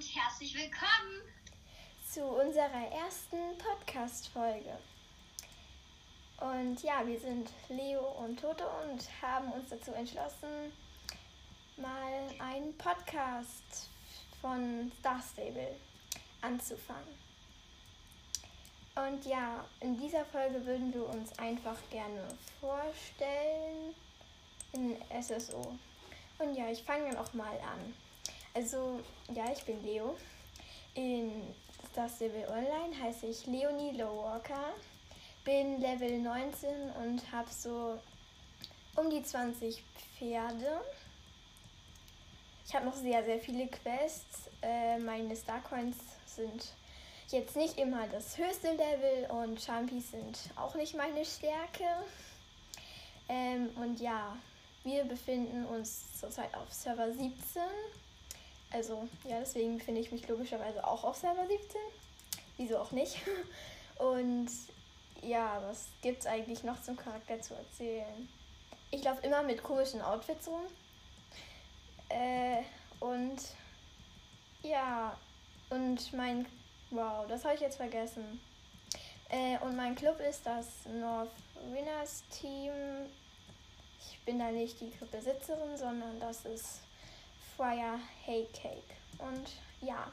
und herzlich willkommen zu unserer ersten Podcast-Folge. Und ja, wir sind Leo und Toto und haben uns dazu entschlossen, mal einen Podcast von Star Stable anzufangen. Und ja, in dieser Folge würden wir uns einfach gerne vorstellen in SSO. Und ja, ich fange dann auch mal an. Also, ja, ich bin Leo. In Star Stable Online heiße ich Leonie Lowwalker. Bin Level 19 und habe so um die 20 Pferde. Ich habe noch sehr, sehr viele Quests. Äh, meine Starcoins sind jetzt nicht immer das höchste Level und Champies sind auch nicht meine Stärke. Ähm, und ja, wir befinden uns zurzeit auf Server 17. Also ja, deswegen befinde ich mich logischerweise auch auf Server 17. Wieso auch nicht? Und ja, was gibt es eigentlich noch zum Charakter zu erzählen? Ich laufe immer mit komischen Outfits rum. Äh, und ja, und mein. Wow, das habe ich jetzt vergessen. Äh, und mein Club ist das North Winners Team. Ich bin da nicht die Clubbesitzerin, sondern das ist Fryer Hay Cake. Und ja,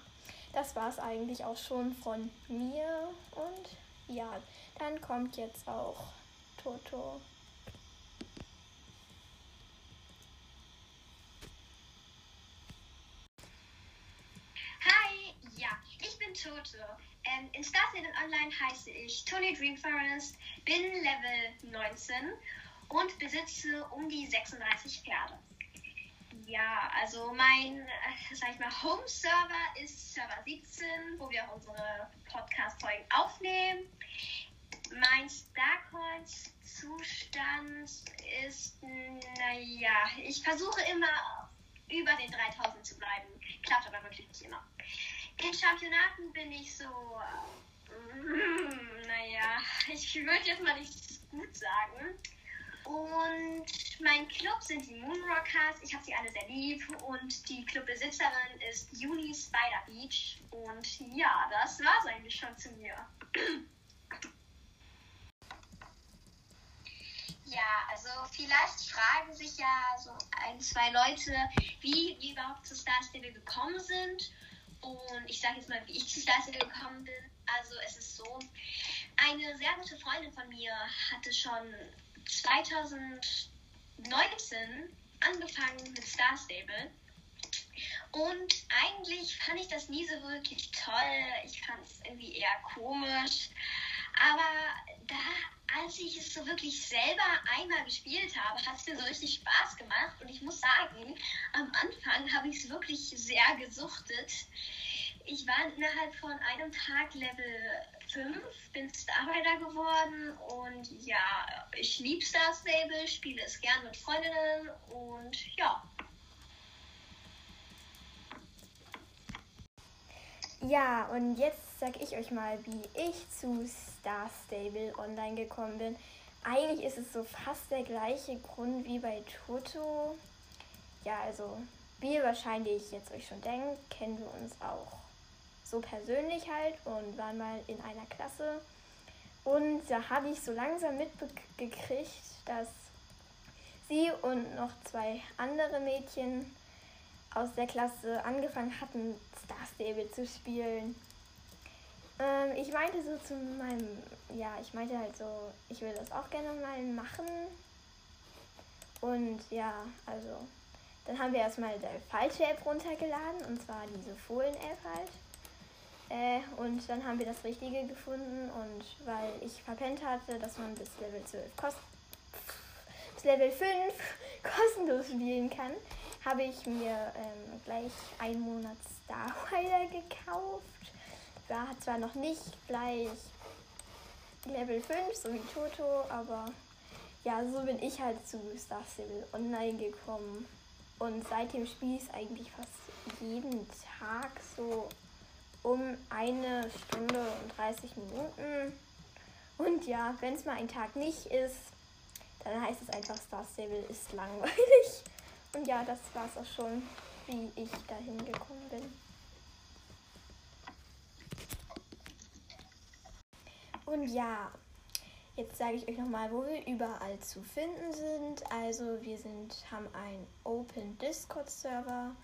das war es eigentlich auch schon von mir. Und ja, dann kommt jetzt auch Toto. Hi, ja, ich bin Toto. Ähm, in Star Citizen Online heiße ich Tony Dreamforest, bin Level 19 und besitze um die 36 Pferde. Ja, also mein, äh, sag ich mal, Home-Server ist Server 17, wo wir auch unsere Podcast-Folgen aufnehmen. Mein Starcoins-Zustand ist, naja, ich versuche immer über den 3000 zu bleiben. Klappt aber wirklich nicht immer. In Championaten bin ich so, äh, naja, ich würde jetzt mal nicht gut sagen. Und mein Club sind die Moonrockers. Ich habe sie alle sehr lieb. Und die Clubbesitzerin ist Juni Spider Beach. Und ja, das war es eigentlich schon zu mir. Ja, also vielleicht fragen sich ja so ein, zwei Leute, wie wir überhaupt zu Star Stable gekommen sind. Und ich sage jetzt mal, wie ich zu Star Stable gekommen bin. Also es ist so, eine sehr gute Freundin von mir hatte schon 2019 angefangen mit Star Stable. Und eigentlich fand ich das nie so wirklich toll. Ich fand es irgendwie eher komisch. Aber da, als ich es so wirklich selber einmal gespielt habe, hat es mir so richtig Spaß gemacht. Und ich muss sagen, am Anfang habe ich es wirklich sehr gesuchtet. Ich war innerhalb von einem Tag Level 5, bin Starrider geworden und ja, ich liebe Star Stable, spiele es gern mit Freundinnen und ja. Ja, und jetzt sag ich euch mal, wie ich zu Star Stable online gekommen bin. Eigentlich ist es so fast der gleiche Grund wie bei Toto. Ja, also wie ihr wahrscheinlich jetzt euch schon denkt, kennen wir uns auch so persönlich halt und waren mal in einer Klasse. Und da habe ich so langsam mitgekriegt, dass sie und noch zwei andere Mädchen aus der Klasse angefangen hatten, Star Stable zu spielen. Ähm, ich meinte so zu meinem, ja, ich meinte halt so, ich würde das auch gerne mal machen. Und ja, also, dann haben wir erstmal die falsche App runtergeladen, und zwar diese Fohlen-App halt. Äh, und dann haben wir das Richtige gefunden und weil ich verpennt hatte, dass man bis Level 12 kost bis Level 5 kostenlos spielen kann, habe ich mir ähm, gleich einen Monat Starwider gekauft. War zwar noch nicht gleich Level 5, so wie Toto, aber ja, so bin ich halt zu Star Stable Online gekommen. Und seitdem spiele ich es eigentlich fast jeden Tag so um eine Stunde und 30 Minuten. Und ja, wenn es mal ein Tag nicht ist, dann heißt es einfach, Star Stable ist langweilig. Und ja, das war es auch schon, wie ich dahin gekommen bin. Und ja, jetzt sage ich euch nochmal, wo wir überall zu finden sind. Also wir sind, haben einen Open Discord Server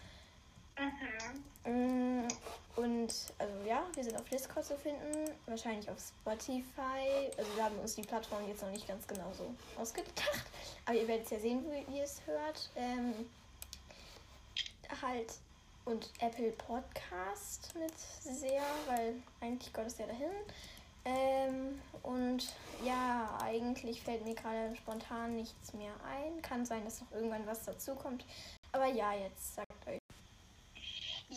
Mhm. Und also ja, wir sind auf Discord zu finden, wahrscheinlich auf Spotify. Also wir haben uns die Plattform jetzt noch nicht ganz genau so ausgedacht. Aber ihr werdet ja sehen, wie ihr es hört. Ähm, halt und Apple Podcast mit sehr, weil eigentlich gehört es ja dahin. Ähm, und ja, eigentlich fällt mir gerade spontan nichts mehr ein. Kann sein, dass noch irgendwann was dazukommt. Aber ja, jetzt euch.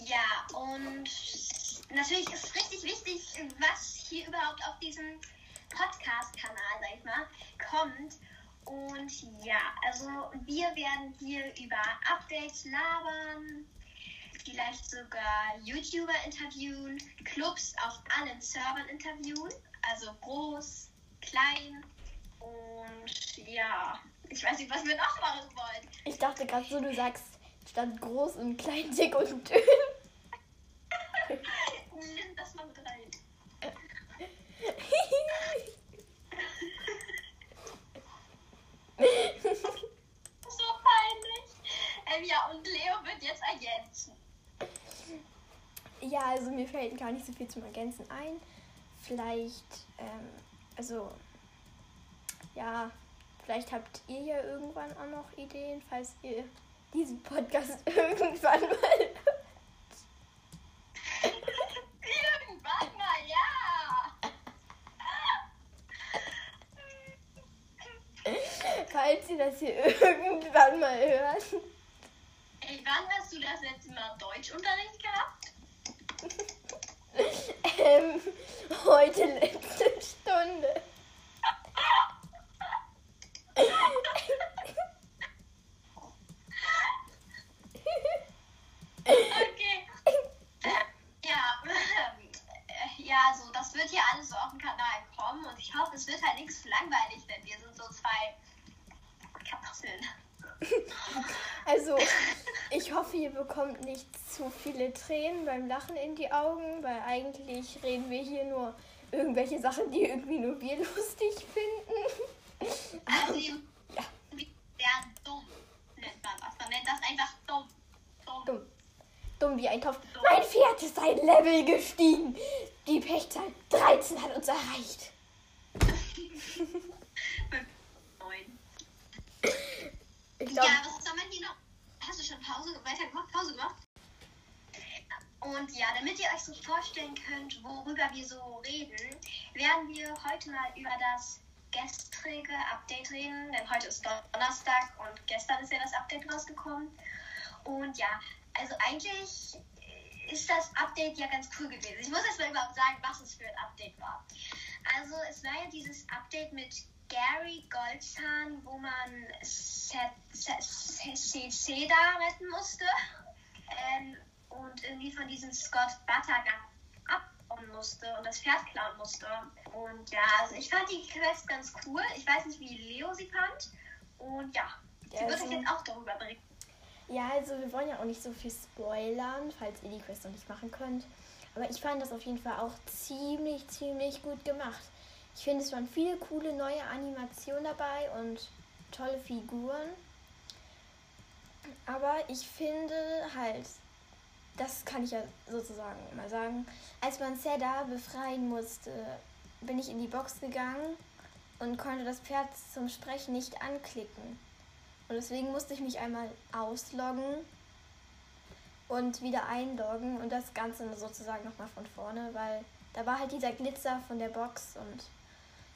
Ja, und natürlich ist richtig wichtig, was hier überhaupt auf diesem Podcast-Kanal, sag ich mal, kommt. Und ja, also wir werden hier über Updates labern, vielleicht sogar YouTuber interviewen, Clubs auf allen Servern interviewen, also groß, klein und ja, ich weiß nicht, was wir noch machen wollen. Ich dachte gerade so, du sagst statt groß und klein, dick und dünn. Das mit rein. so peinlich. Ähm, ja, und Leo wird jetzt ergänzen. Ja, also mir fällt gar nicht so viel zum Ergänzen ein. Vielleicht, ähm, also, ja, vielleicht habt ihr ja irgendwann auch noch Ideen, falls ihr diesen Podcast irgendwann mal. Irgendwann mal, ja. Falls ihr das hier irgendwann mal hört. Ey, wann hast du das letzte Mal Deutschunterricht gehabt? Ähm, heute letzte Stunde. Okay. Ja, äh, ja, also das wird hier alles so auf dem Kanal kommen und ich hoffe, es wird halt nichts langweilig, denn wir sind so zwei Kartoffeln. Also, ich hoffe, ihr bekommt nicht zu viele Tränen beim Lachen in die Augen, weil eigentlich reden wir hier nur irgendwelche Sachen, die irgendwie nur wir lustig finden. Also, ja. sehr dumm nennt man das. Man nennt das einfach dumm. Dumm. Dumm. Dumm wie ein Topf. Mein Pferd ist ein Level gestiegen. Die Pechzahl 13 hat uns erreicht. Neun. Ich Ja, glaube, was soll man hier noch? Hast du schon Pause weitergemacht? Pause gemacht? Und ja, damit ihr euch so vorstellen könnt, worüber wir so reden, werden wir heute mal über das gestrige Update reden, denn heute ist Donnerstag und gestern ist ja das Update rausgekommen. Und ja, also eigentlich ist das Update ja ganz cool gewesen. Ich muss erst mal überhaupt sagen, was es für ein Update war. Also es war ja dieses Update mit Gary Goldzahn, wo man CC da retten musste ähm, und irgendwie von diesem Scott Buttergun abbauen musste und das Pferd klauen musste. Und ja, also ich fand die Quest ganz cool. Ich weiß nicht, wie Leo sie fand. Und ja, sie wird euch jetzt auch darüber berichten. Ja, also wir wollen ja auch nicht so viel spoilern, falls ihr die Quest noch nicht machen könnt. Aber ich fand das auf jeden Fall auch ziemlich, ziemlich gut gemacht. Ich finde, es waren viele coole neue Animationen dabei und tolle Figuren. Aber ich finde halt, das kann ich ja sozusagen mal sagen, als man Seda befreien musste, bin ich in die Box gegangen und konnte das Pferd zum Sprechen nicht anklicken. Und deswegen musste ich mich einmal ausloggen und wieder einloggen und das Ganze sozusagen nochmal von vorne, weil da war halt dieser Glitzer von der Box und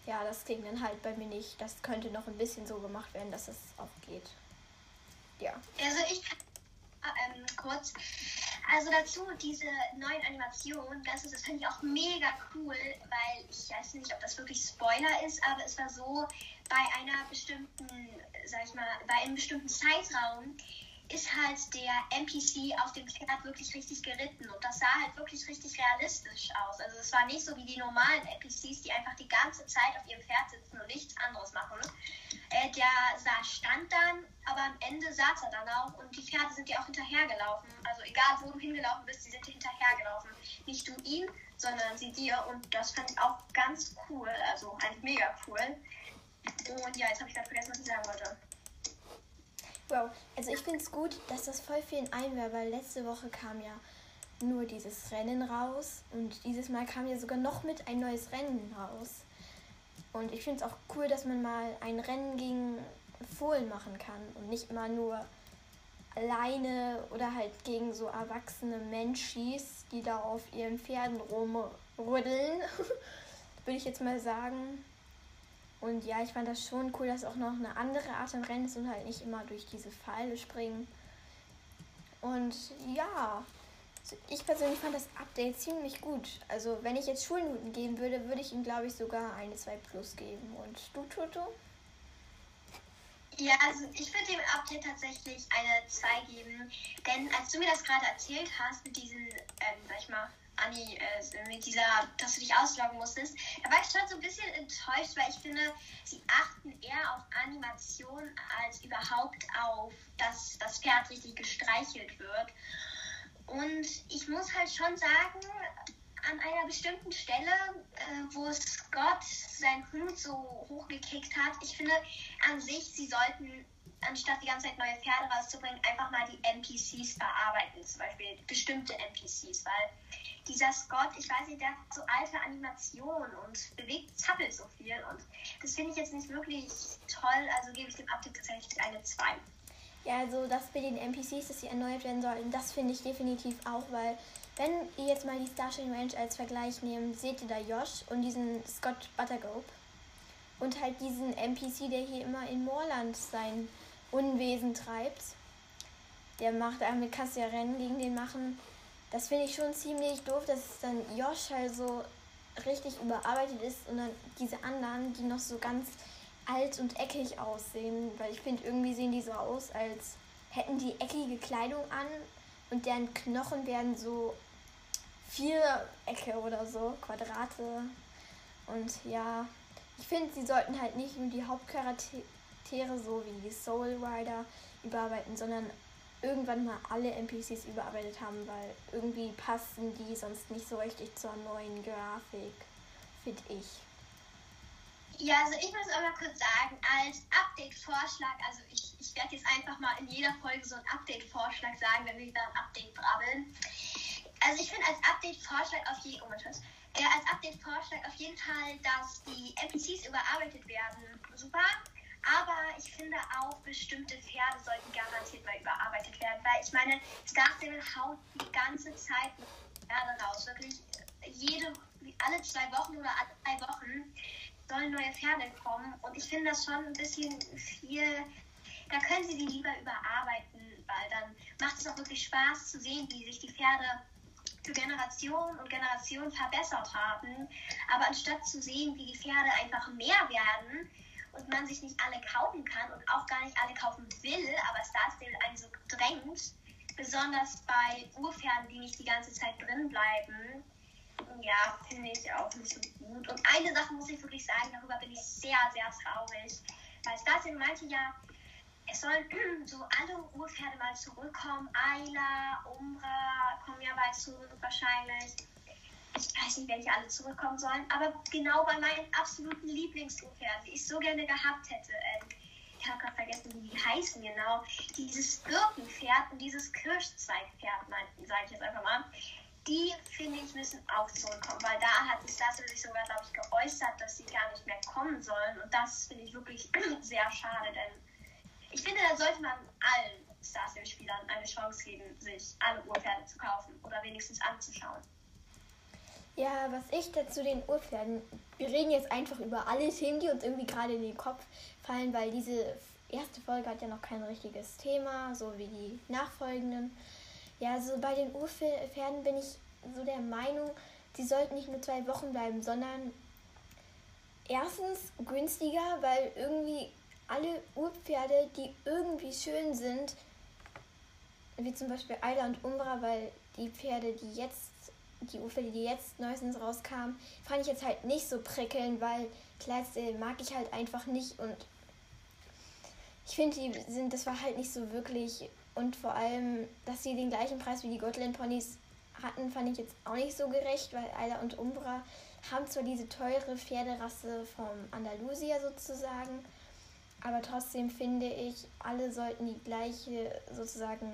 ja, das ging dann halt bei mir nicht. Das könnte noch ein bisschen so gemacht werden, dass es auch geht. Ja. Also ich ähm, kurz, also dazu diese neuen Animationen, das ist, das finde ich auch mega cool, weil ich weiß nicht, ob das wirklich Spoiler ist, aber es war so, bei einer bestimmten, sag ich mal, bei einem bestimmten Zeitraum ist halt der NPC auf dem Pferd wirklich richtig geritten und das sah halt wirklich richtig realistisch aus. Also es war nicht so wie die normalen NPCs, die einfach die ganze Zeit auf ihrem Pferd sitzen und nichts anderes machen. Äh, der sah, stand dann, aber am Ende saß er dann auch und die Pferde sind dir auch hinterhergelaufen. Also egal wo du hingelaufen bist, die sind dir hinterhergelaufen. Nicht du ihn, sondern sie dir und das fand ich auch ganz cool, also eigentlich mega cool. Und ja, jetzt habe ich gerade vergessen, was ich sagen wollte. Wow, also ich finde es gut, dass das voll vielen einwäre, weil letzte Woche kam ja nur dieses Rennen raus und dieses Mal kam ja sogar noch mit ein neues Rennen raus. Und ich finde es auch cool, dass man mal ein Rennen gegen Fohlen machen kann und nicht immer nur alleine oder halt gegen so erwachsene Menschis, die da auf ihren Pferden rumrütteln, würde ich jetzt mal sagen. Und ja, ich fand das schon cool, dass auch noch eine andere Art an Rennen ist und halt nicht immer durch diese Pfeile springen. Und ja, ich persönlich fand das Update ziemlich gut. Also wenn ich jetzt Schulnoten geben würde, würde ich ihm, glaube ich, sogar eine 2 Plus geben. Und du, Toto? Ja, also ich würde dem Update tatsächlich eine 2 geben. Denn als du mir das gerade erzählt hast, mit diesen, ähm, sag ich mal, Anni, äh, mit dieser, dass du dich ausloggen musstest, da war ich schon so ein bisschen enttäuscht, weil ich finde, sie achten eher auf Animation als überhaupt auf, dass das Pferd richtig gestreichelt wird. Und ich muss halt schon sagen, an einer bestimmten Stelle, äh, wo Scott seinen Hut so hochgekickt hat, ich finde an sich, sie sollten, anstatt die ganze Zeit neue Pferde rauszubringen, einfach mal die NPCs verarbeiten, zum Beispiel bestimmte NPCs, weil dieser Scott, ich weiß nicht, der hat so alte Animationen und bewegt, zappelt so viel und das finde ich jetzt nicht wirklich toll, also gebe ich dem Update tatsächlich eine 2. Ja, also das mit den NPCs, dass sie erneuert werden sollten, das finde ich definitiv auch, weil wenn ihr jetzt mal die Starshine Ranch als Vergleich nehmt, seht ihr da Josh und diesen Scott Buttergope und halt diesen NPC, der hier immer in Moorland sein Unwesen treibt. Der macht damit kannst du ja Rennen gegen den machen. Das finde ich schon ziemlich doof, dass dann Josh halt so richtig überarbeitet ist und dann diese anderen, die noch so ganz alt und eckig aussehen. Weil ich finde, irgendwie sehen die so aus, als hätten die eckige Kleidung an und deren Knochen werden so vier Ecke oder so, Quadrate. Und ja, ich finde, sie sollten halt nicht nur die Hauptcharaktere so wie die Soul Rider überarbeiten, sondern irgendwann mal alle NPCs überarbeitet haben, weil irgendwie passen die sonst nicht so richtig zur neuen Grafik, finde ich. Ja, also ich muss aber kurz sagen, als Update-Vorschlag, also ich, ich werde jetzt einfach mal in jeder Folge so einen Update-Vorschlag sagen, wenn wir wieder ein Update brabbeln. Also ich finde als Update-Vorschlag auf jeden oh äh, als Update-Vorschlag auf jeden Fall, dass die NPCs überarbeitet werden. Super. Aber ich finde auch, bestimmte Pferde sollten garantiert mal überarbeitet werden. Weil ich meine, Star haut die ganze Zeit Pferde raus. Wirklich jede, alle zwei Wochen oder alle drei Wochen sollen neue Pferde kommen. Und ich finde das schon ein bisschen viel. Da können sie die lieber überarbeiten, weil dann macht es auch wirklich Spaß zu sehen, wie sich die Pferde für Generation und Generation verbessert haben. Aber anstatt zu sehen, wie die Pferde einfach mehr werden, und man sich nicht alle kaufen kann und auch gar nicht alle kaufen will, aber Star Stable einen so drängt, besonders bei Urpferden, die nicht die ganze Zeit drin bleiben, ja, finde ich auch nicht so gut. Und eine Sache muss ich wirklich sagen, darüber bin ich sehr, sehr traurig, weil Star Stable meinte ja, es sollen so alle Urpferde mal zurückkommen. Ayla, Umbra kommen ja bald zurück wahrscheinlich ich weiß nicht, welche alle zurückkommen sollen, aber genau bei meinen absoluten Lieblingspferden, die ich so gerne gehabt hätte. Ähm, ich habe gerade vergessen, wie die heißen genau. Dieses Birkenpferd und dieses Kirschzweigpferd, sage ich jetzt einfach mal. Die, finde ich, müssen auch zurückkommen, weil da hat Star sich sogar, glaube ich, geäußert, dass sie gar nicht mehr kommen sollen. Und das finde ich wirklich sehr schade, denn ich finde, da sollte man allen Star Spielern eine Chance geben, sich alle Urpferde zu kaufen oder wenigstens anzuschauen. Ja, was ich dazu den Urpferden. Wir reden jetzt einfach über alle Themen, die uns irgendwie gerade in den Kopf fallen, weil diese erste Folge hat ja noch kein richtiges Thema, so wie die nachfolgenden. Ja, also bei den Urpferden bin ich so der Meinung, sie sollten nicht nur zwei Wochen bleiben, sondern erstens günstiger, weil irgendwie alle Urpferde, die irgendwie schön sind, wie zum Beispiel Ayla und Umbra, weil die Pferde, die jetzt, die Urpferde, die jetzt neuestens rauskamen, fand ich jetzt halt nicht so prickelnd, weil Clydesdale mag ich halt einfach nicht und ich finde, die sind, das war halt nicht so wirklich und vor allem, dass sie den gleichen Preis wie die Gotland Ponys hatten, fand ich jetzt auch nicht so gerecht, weil Ayla und Umbra haben zwar diese teure Pferderasse vom Andalusia sozusagen, aber trotzdem finde ich, alle sollten die gleiche sozusagen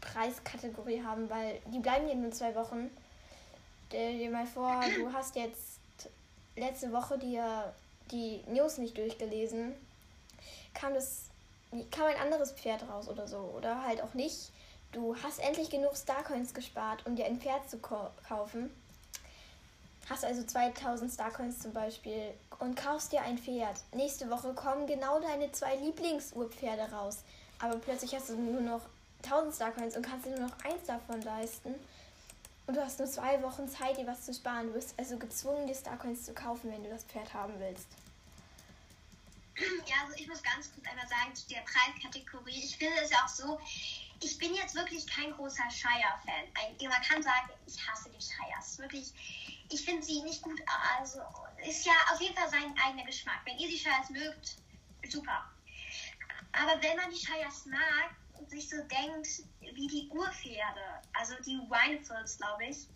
Preiskategorie haben, weil die bleiben ja nur zwei Wochen. Stell dir mal vor, du hast jetzt letzte Woche dir die News nicht durchgelesen, kam das kam ein anderes Pferd raus oder so oder halt auch nicht. Du hast endlich genug Starcoins gespart, um dir ein Pferd zu kaufen Hast also 2000 Starcoins zum Beispiel und kaufst dir ein Pferd. Nächste Woche kommen genau deine zwei Lieblingsurpferde raus. Aber plötzlich hast du nur noch 1000 Starcoins und kannst dir nur noch eins davon leisten. Und du hast nur zwei Wochen Zeit, dir was zu sparen. Du bist also gezwungen, dir Starcoins zu kaufen, wenn du das Pferd haben willst. Ja, also ich muss ganz kurz einmal sagen zu der Preiskategorie. Ich finde es auch so, ich bin jetzt wirklich kein großer Shire-Fan. Man kann sagen, ich hasse die Shires. Wirklich, ich finde sie nicht gut. Also ist ja auf jeden Fall sein eigener Geschmack. Wenn ihr die Shires mögt, super. Aber wenn man die Shires mag sich so denkt, wie die Urpferde, also die Winefields, glaube ich,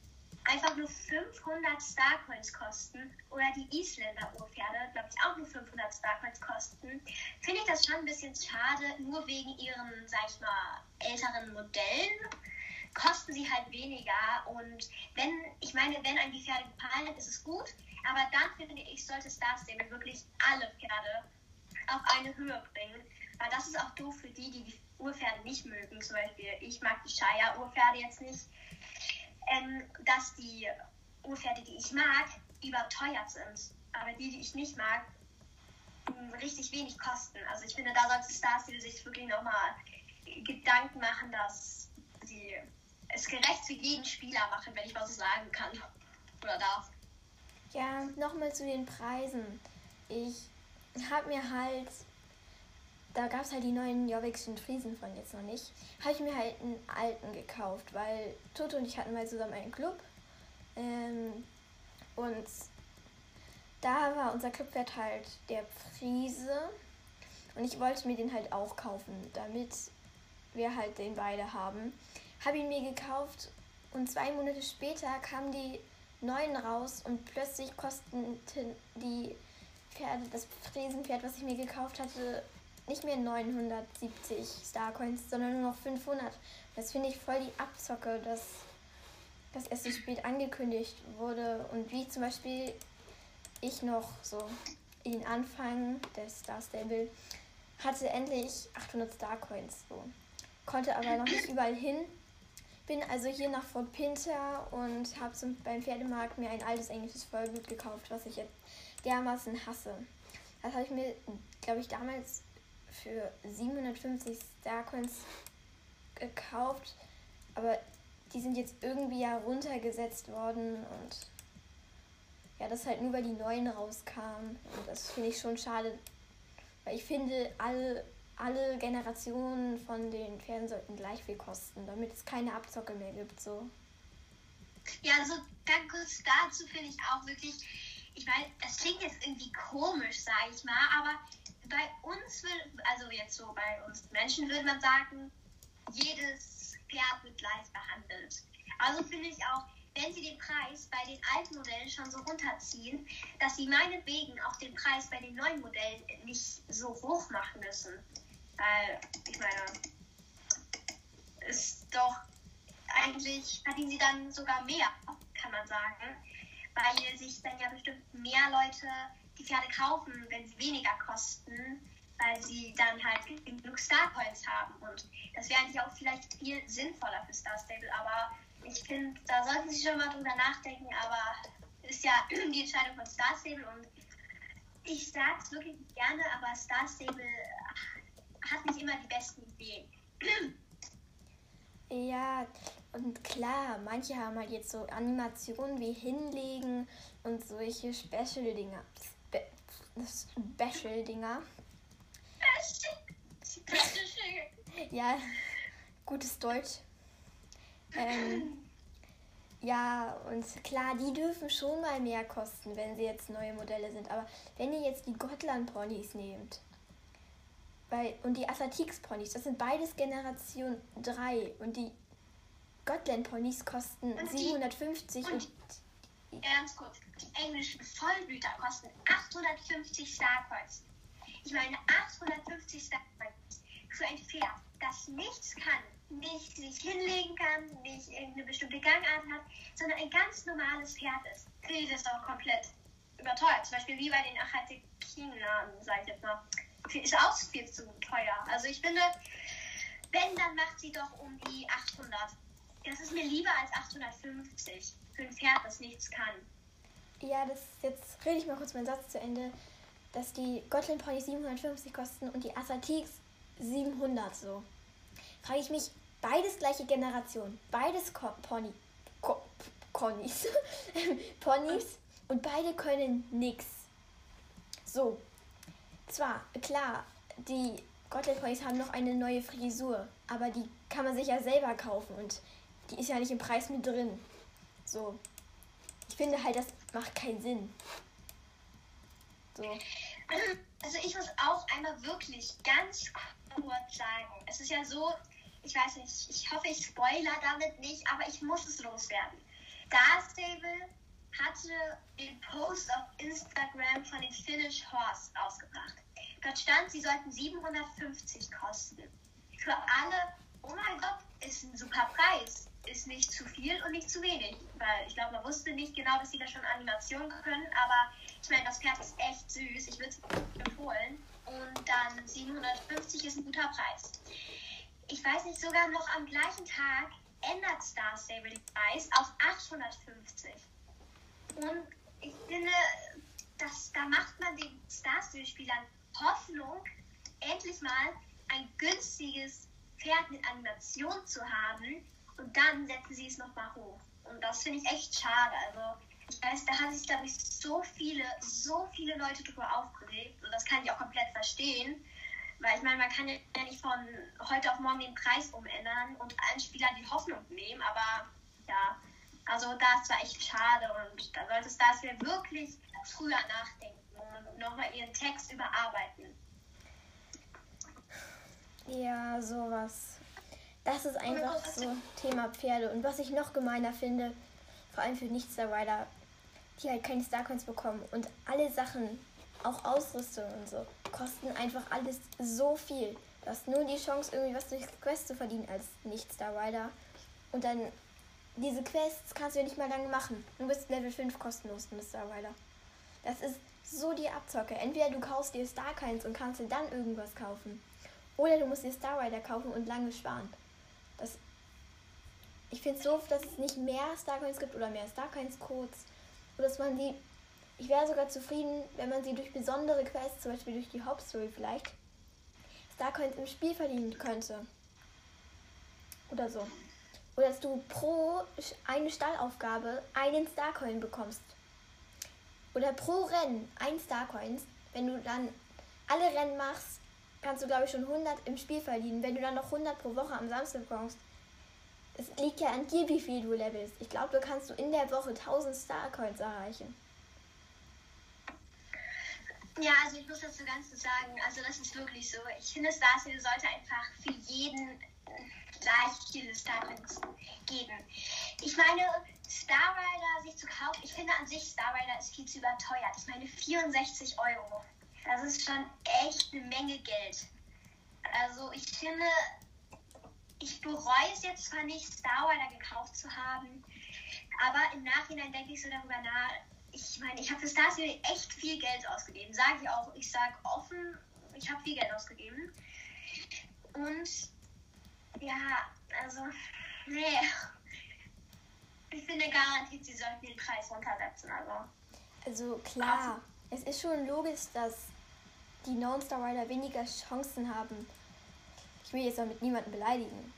einfach nur 500 Starcoins kosten. Oder die Isländer Urpferde, glaube ich, auch nur 500 Starcoins kosten, finde ich das schon ein bisschen schade, nur wegen ihren, sag ich mal, älteren Modellen kosten sie halt weniger. Und wenn, ich meine, wenn einem die Pferde gefallen, ist es gut, aber dann finde ich, sollte Star Stable wirklich alle Pferde auf eine Höhe bringen, weil das ist auch doof für die, die die Urpferde nicht mögen, zum Beispiel, ich mag die Shire-Urpferde jetzt nicht, ähm, dass die Urpferde, die ich mag, überteuert sind. Aber die, die ich nicht mag, richtig wenig kosten. Also ich finde, da sollte Star sich wirklich nochmal Gedanken machen, dass sie es gerecht für jeden Spieler machen, wenn ich was so sagen kann oder darf. Ja, nochmal zu den Preisen. Ich habe mir halt da gab es halt die neuen Jorvikschen Friesen von jetzt noch nicht. Habe ich mir halt einen alten gekauft, weil Toto und ich hatten mal zusammen einen Club. Ähm, und da war unser Clubwert halt der Friese. Und ich wollte mir den halt auch kaufen, damit wir halt den beide haben. Habe ihn mir gekauft und zwei Monate später kamen die neuen raus und plötzlich kosteten die Pferde, das Friesenpferd, was ich mir gekauft hatte, nicht mehr 970 Starcoins, sondern nur noch 500. Das finde ich voll die Abzocke, dass das erst so spät angekündigt wurde und wie zum Beispiel ich noch so in Anfang des Star Stable hatte endlich 800 Starcoins so. Konnte aber noch nicht überall hin. Bin also hier nach Fort Pinter und habe beim Pferdemarkt mir ein altes englisches Vollblut gekauft, was ich jetzt dermaßen hasse. Das habe ich mir, glaube ich, damals für 750 Starcoins gekauft, aber die sind jetzt irgendwie ja runtergesetzt worden und ja, das halt nur weil die neuen rauskamen. Und das finde ich schon schade, weil ich finde, alle, alle Generationen von den Pferden sollten gleich viel kosten, damit es keine Abzocke mehr gibt. So. Ja, also ganz kurz dazu finde ich auch wirklich, ich meine, das klingt jetzt irgendwie komisch, sage ich mal, aber bei uns, will, also jetzt so bei uns Menschen würde man sagen, jedes Pferd wird gleich behandelt. Also finde ich auch, wenn sie den Preis bei den alten Modellen schon so runterziehen, dass sie meinetwegen auch den Preis bei den neuen Modellen nicht so hoch machen müssen. Weil, ich meine, ist doch eigentlich verdienen sie dann sogar mehr, kann man sagen. Weil sich dann ja bestimmt mehr Leute die Pferde kaufen, wenn sie weniger kosten, weil sie dann halt genug Starpoints haben. Und das wäre eigentlich auch vielleicht viel sinnvoller für Star Stable. Aber ich finde, da sollten sie schon mal drüber nachdenken. Aber ist ja die Entscheidung von Star Stable. Und ich sage es wirklich gerne, aber Star Stable hat nicht immer die besten Ideen. Ja, und klar, manche haben halt jetzt so Animationen wie hinlegen und solche Special-Dinger. Special-Dinger. Ja, gutes Deutsch. Ähm, ja, und klar, die dürfen schon mal mehr kosten, wenn sie jetzt neue Modelle sind. Aber wenn ihr jetzt die Gotland-Ponys nehmt weil, und die Athletics-Ponys, das sind beides Generation 3. Und die Gotland-Ponys kosten Und die- 750 und, Ganz kurz, die englischen Vollblüter kosten 850 Starcoins. Ich meine, 850 Starcoins für ein Pferd, das nichts kann, nicht sich hinlegen kann, nicht irgendeine bestimmte Gangart hat, sondern ein ganz normales Pferd ist. Ich das doch komplett überteuert. Zum Beispiel wie bei den Achatekinern, sag ich jetzt mal. Ist auch viel zu teuer. Also ich finde, wenn, dann macht sie doch um die 800. Das ist mir lieber als 850 für ein Pferd, das nichts kann. Ja, das jetzt rede ich mal kurz meinen Satz zu Ende, dass die Gotland Ponys 750 kosten und die Athletics 700 so. Frage ich mich, beides gleiche Generation, beides Ko Pony, Ko Ponys, Ponys und beide können nix. So, zwar, klar, die Gotland Ponys haben noch eine neue Frisur, aber die kann man sich ja selber kaufen und die ist ja nicht im Preis mit drin. So, ich finde halt, das macht keinen Sinn. So. Also ich muss auch einmal wirklich ganz kurz sagen. Es ist ja so, ich weiß nicht, ich hoffe, ich spoiler damit nicht, aber ich muss es loswerden. Star Stable hatte den Post auf Instagram von den Finnish Horse ausgebracht. Dort stand, sie sollten 750 kosten. Für alle, oh mein Gott, ist ein super Preis. Ist nicht zu viel und nicht zu wenig. Weil ich glaube, man wusste nicht genau, dass sie da schon Animationen können, aber ich meine, das Pferd ist echt süß. Ich würde es empfohlen. Und dann 750 ist ein guter Preis. Ich weiß nicht, sogar noch am gleichen Tag ändert Star Stable den Preis auf 850. Und ich finde, dass, da macht man den Star Stable-Spielern Hoffnung, endlich mal ein günstiges Pferd mit Animation zu haben. Und dann setzen sie es nochmal hoch. Und das finde ich echt schade. Also, ich weiß, da haben sich, glaube ich, so viele, so viele Leute drüber aufgeregt. Und das kann ich auch komplett verstehen. Weil ich meine, man kann ja nicht von heute auf morgen den Preis umändern und allen Spielern die Hoffnung nehmen. Aber ja, also das war echt schade. Und da sollte Stars ja wirklich früher nachdenken und nochmal ihren Text überarbeiten. Ja, sowas. Das ist einfach so Thema Pferde. Und was ich noch gemeiner finde, vor allem für Nicht-Star Rider, die halt keine Starcoins bekommen und alle Sachen, auch Ausrüstung und so, kosten einfach alles so viel. Du hast nur die Chance, irgendwie was durch Quest zu verdienen als Nicht-Star Rider. Und dann, diese Quests kannst du ja nicht mal lange machen. Du bist Level 5 kostenlos Star Rider. Das ist so die Abzocke. Entweder du kaufst dir Starcoins und kannst dir dann irgendwas kaufen. Oder du musst dir Star Rider kaufen und lange sparen. Das, ich finde es doof, dass es nicht mehr Starcoins gibt oder mehr Starcoins-Codes. Oder dass man die. Ich wäre sogar zufrieden, wenn man sie durch besondere Quests, zum Beispiel durch die Hauptstory vielleicht, Starcoins im Spiel verdienen könnte. Oder so. Oder dass du pro eine Stallaufgabe einen Starcoin bekommst. Oder pro Rennen ein Starcoins. Wenn du dann alle Rennen machst, kannst du, glaube ich, schon 100 im Spiel verdienen. Wenn du dann noch 100 pro Woche am Samstag bekommst, es liegt ja an dir, wie viel du levelst. Ich glaube, du kannst in der Woche 1000 Starcoins erreichen. Ja, also ich muss dazu ganz so sagen, also das ist wirklich so. Ich finde, Star Stable sollte einfach für jeden gleich viele Starcoins geben. Ich meine, Star Rider sich zu kaufen, ich finde an sich Star Rider ist viel zu überteuert. Ich meine 64 Euro. Das ist schon echt eine Menge Geld. Also ich finde, ich bereue es jetzt zwar nicht, Star Rider gekauft zu haben, aber im Nachhinein denke ich so darüber nach. Ich meine, ich habe für Star Stable echt viel Geld ausgegeben. Sage ich auch. Ich sage offen, ich habe viel Geld ausgegeben. Und ja, also, nee. Ich finde garantiert, sie sollten den Preis runtersetzen. Also, Also klar, es ist schon logisch, dass die Non-Star Rider weniger Chancen haben. Ich will jetzt damit niemanden beleidigen,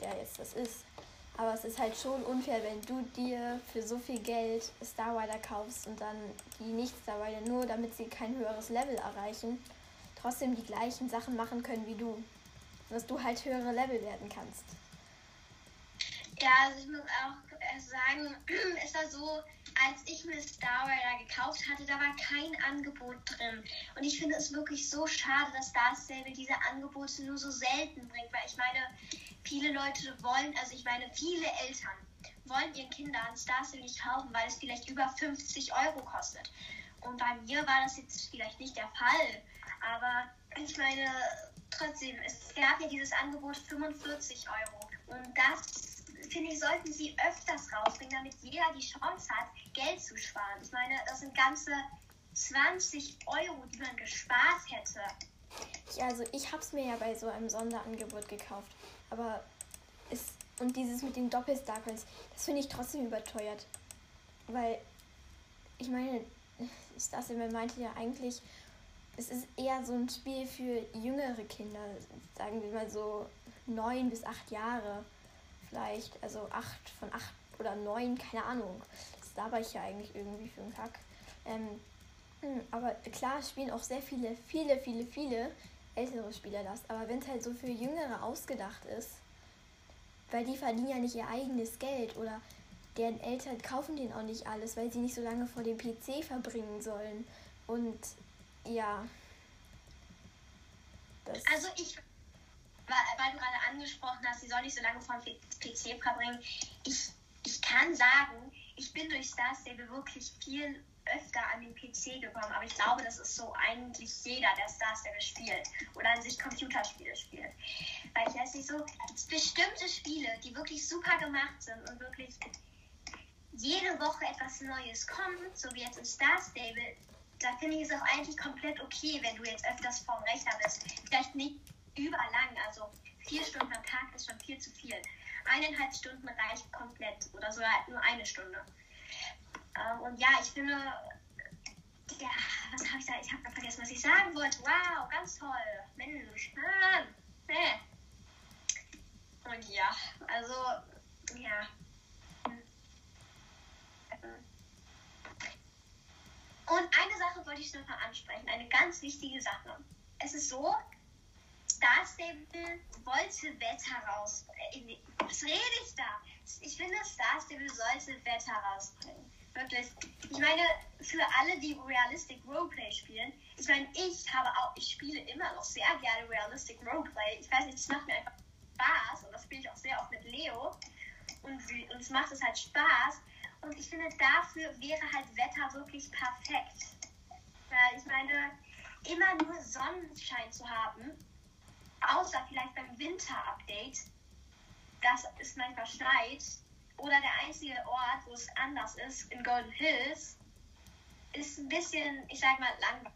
der jetzt das ist. Aber es ist halt schon unfair, wenn du dir für so viel Geld Star Rider kaufst und dann die Nicht-Star Rider nur, damit sie kein höheres Level erreichen, trotzdem die gleichen Sachen machen können wie du. Dass du halt höhere Level werden kannst. Ja, also ich muss auch sagen, es war so, als ich mir Star Rider gekauft hatte, da war kein Angebot drin. Und ich finde es wirklich so schade, dass Star Stable diese Angebote nur so selten bringt, weil ich meine, viele Leute wollen, also ich meine, viele Eltern wollen ihren Kindern Star Stable nicht kaufen, weil es vielleicht über 50 Euro kostet. Und bei mir war das jetzt vielleicht nicht der Fall, aber ich meine, trotzdem, es gab ja dieses Angebot 45 Euro. Und das, finde ich, sollten sie öfters rausbringen, damit jeder die Chance hat, Geld zu sparen. Ich meine, das sind ganze 20 Euro, die man gespart hätte. Ja, also ich habe es mir ja bei so einem Sonderangebot gekauft. Aber es, und dieses mit den Doppelstarkers, das finde ich trotzdem überteuert. Weil, ich meine, Star meinte ja eigentlich, es ist eher so ein Spiel für jüngere Kinder, sagen wir mal so neun bis acht Jahre vielleicht, also acht von acht oder neun, keine Ahnung. Das laber ich ja eigentlich irgendwie für einen Kack. Ähm, hm, aber klar spielen auch sehr viele, viele, viele, viele ältere Spieler das. Aber wenn es halt so für Jüngere ausgedacht ist, weil die verdienen ja nicht ihr eigenes Geld oder deren Eltern kaufen denen auch nicht alles, weil sie nicht so lange vor dem PC verbringen sollen. Und ja. Also ich, weil, du gerade angesprochen hast, sie soll nicht so lange vor dem PC verbringen. Ich, ich kann sagen, ich bin durch Star Stable wirklich viel öfter an den PC gekommen, aber ich glaube, das ist so eigentlich jeder, der Star Stable spielt oder an sich Computerspiele spielt. Weil ich weiß nicht so, bestimmte Spiele, die wirklich super gemacht sind und wirklich jede Woche etwas Neues kommt, so wie jetzt in Star Stable, da finde ich es auch eigentlich komplett okay, wenn du jetzt öfters vorm Rechner bist. Vielleicht nicht überlang, also vier Stunden am Tag ist schon viel zu viel. Eineinhalb Stunden reicht komplett oder sogar nur eine Stunde. Ähm, und ja, ich finde, ja, was habe ich da? Ich habe vergessen, was ich sagen wollte. Wow, ganz toll. Mensch, Mann. Nee. Und ja, also, ja. Und eine Sache wollte ich noch mal ansprechen, eine ganz wichtige Sache. Es ist so, Star Stable wollte Wetter rausbringen. Was rede ich da? Ich finde, Star Stable sollte Wetter rausbringen. Wirklich. Ich meine, für alle, die Realistic Roleplay spielen, ich meine, ich habe auch, ich spiele immer noch sehr gerne Realistic Roleplay. Ich weiß nicht, es macht mir einfach Spaß und das spiele ich auch sehr oft mit Leo. Und, und es macht es halt Spaß. Und ich finde, dafür wäre halt Wetter wirklich perfekt. Weil ich meine, immer nur Sonnenschein zu haben, außer vielleicht beim Winter-Update, das ist manchmal schneit, oder der einzige Ort, wo es anders ist, in Golden Hills, ist ein bisschen, ich sag mal, langweilig.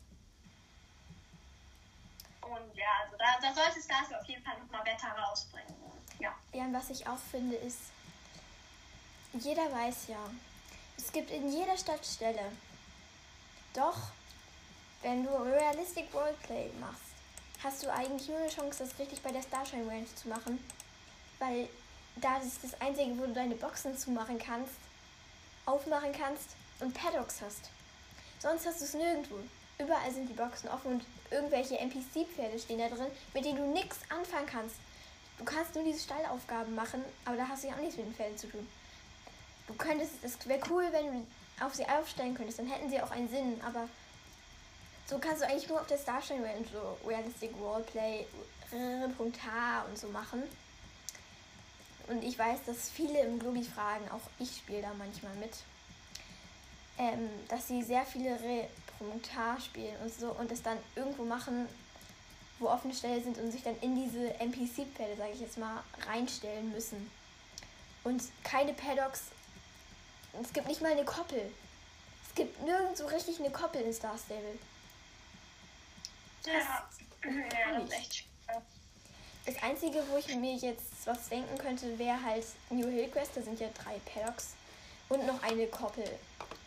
Und ja, also da, da sollte es dafür auf jeden Fall nochmal Wetter rausbringen. Ja. ja, und was ich auch finde, ist, jeder weiß ja, es gibt in jeder Stadt Ställe. Doch, wenn du Realistic Roleplay machst, hast du eigentlich nur eine Chance, das richtig bei der Starshine Range zu machen. Weil da ist das Einzige, wo du deine Boxen zumachen kannst, aufmachen kannst und Paddocks hast. Sonst hast du es nirgendwo. Überall sind die Boxen offen und irgendwelche NPC-Pferde stehen da drin, mit denen du nichts anfangen kannst. Du kannst nur diese Stallaufgaben machen, aber da hast du ja auch nichts mit den Pferden zu tun. Du könntest, es wäre cool, wenn du auf sie aufstellen könntest, dann hätten sie auch einen Sinn, aber so kannst du eigentlich nur auf der Starshine Range so Realistic Roleplay, H und so machen. Und ich weiß, dass viele im Globi fragen, auch ich spiele da manchmal mit, ähm, dass sie sehr viele Repromutar spielen und so und es dann irgendwo machen, wo offene Stellen sind und sich dann in diese NPC-Pferde, sage ich jetzt mal, reinstellen müssen. Und keine Paddocks es gibt nicht mal eine Koppel. Es gibt nirgends so richtig eine Koppel in Star Stable. Das, ja, das ist echt schwer. Das Einzige, wo ich mir jetzt was denken könnte, wäre halt New Hill Quest. Da sind ja drei Paddocks. Und noch eine Koppel.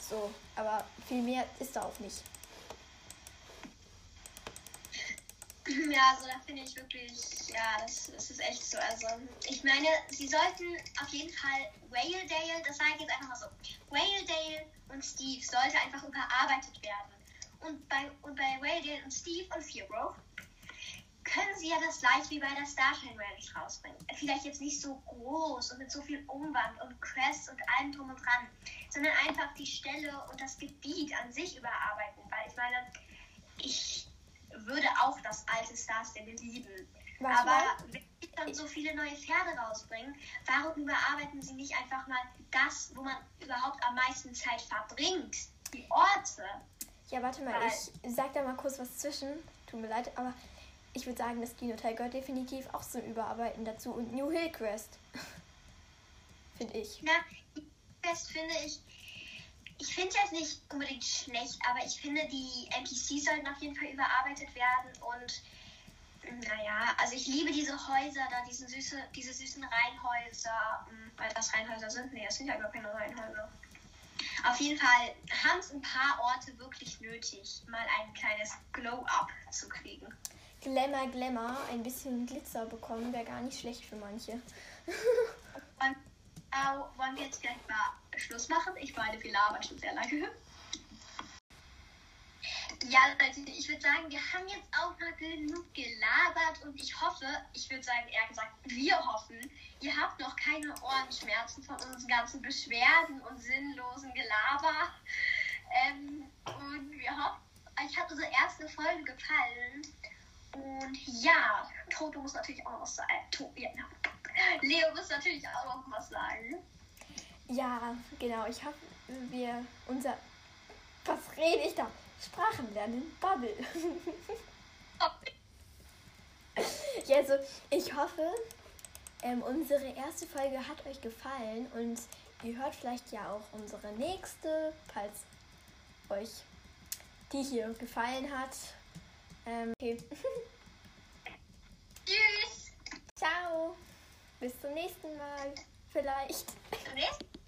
So, aber viel mehr ist da auch nicht. Ja, also da finde ich wirklich, ja, das, das ist echt so. Also, ich meine, sie sollten auf jeden Fall Whale das sage ich jetzt einfach mal so, Whale und Steve sollte einfach überarbeitet werden. Und bei, und bei Whale und Steve und Feargrove können sie ja das gleich wie bei der Starshine Ranch rausbringen. Vielleicht jetzt nicht so groß und mit so viel Umwand und Crest und allem drum und dran, sondern einfach die Stelle und das Gebiet an sich überarbeiten. Weil ich meine, ich würde auch das alte Star Stable lieben. Was Aber wenn sie dann so viele neue Pferde rausbringen, warum überarbeiten sie nicht einfach mal das, wo man überhaupt am meisten Zeit verbringt? Die Orte. Ja, warte mal, ich sag da mal kurz was zwischen. Tut mir leid, aber ich würde sagen, das Dino-Teil gehört definitiv auch zum Überarbeiten dazu. Und New Hillcrest. Finde ich. Na, das finde ich. Ich finde es jetzt nicht unbedingt schlecht, aber ich finde, die NPCs sollten auf jeden Fall überarbeitet werden und naja, also ich liebe diese Häuser da, diesen süße, diese süßen Reihenhäuser, hm, weil das Reihenhäuser sind. Nee, das sind ja gar keine Reihenhäuser. Auf jeden Fall haben es ein paar Orte wirklich nötig, mal ein kleines Glow-Up zu kriegen. Glamour, Glamour, ein bisschen Glitzer bekommen, wäre gar nicht schlecht für manche. Und, au, wollen wir jetzt gleich mal Schluss machen? Ich meine, wir labern schon sehr lange. Ja, Leute, ich würde sagen, wir haben jetzt auch mal genug gelabert und ich hoffe, ich würde sagen, eher gesagt, wir hoffen, ihr habt noch keine Ohrenschmerzen von unseren ganzen Beschwerden und sinnlosen Gelaber. Ähm, und wir hoffen, euch hat unsere erste Folge gefallen. Und ja, Toto muss natürlich auch noch was sagen. To ja, ja. Leo muss natürlich auch noch was sagen. Ja, genau. Ich habe wir unser. Was rede ich da? Sprachen lernen, Bubble. ja, also ich hoffe, ähm, unsere erste Folge hat euch gefallen und ihr hört vielleicht ja auch unsere nächste, falls euch die hier gefallen hat. Ähm, okay. Tschüss. Ciao. Bis zum nächsten Mal. Vielleicht. Bis zum nächsten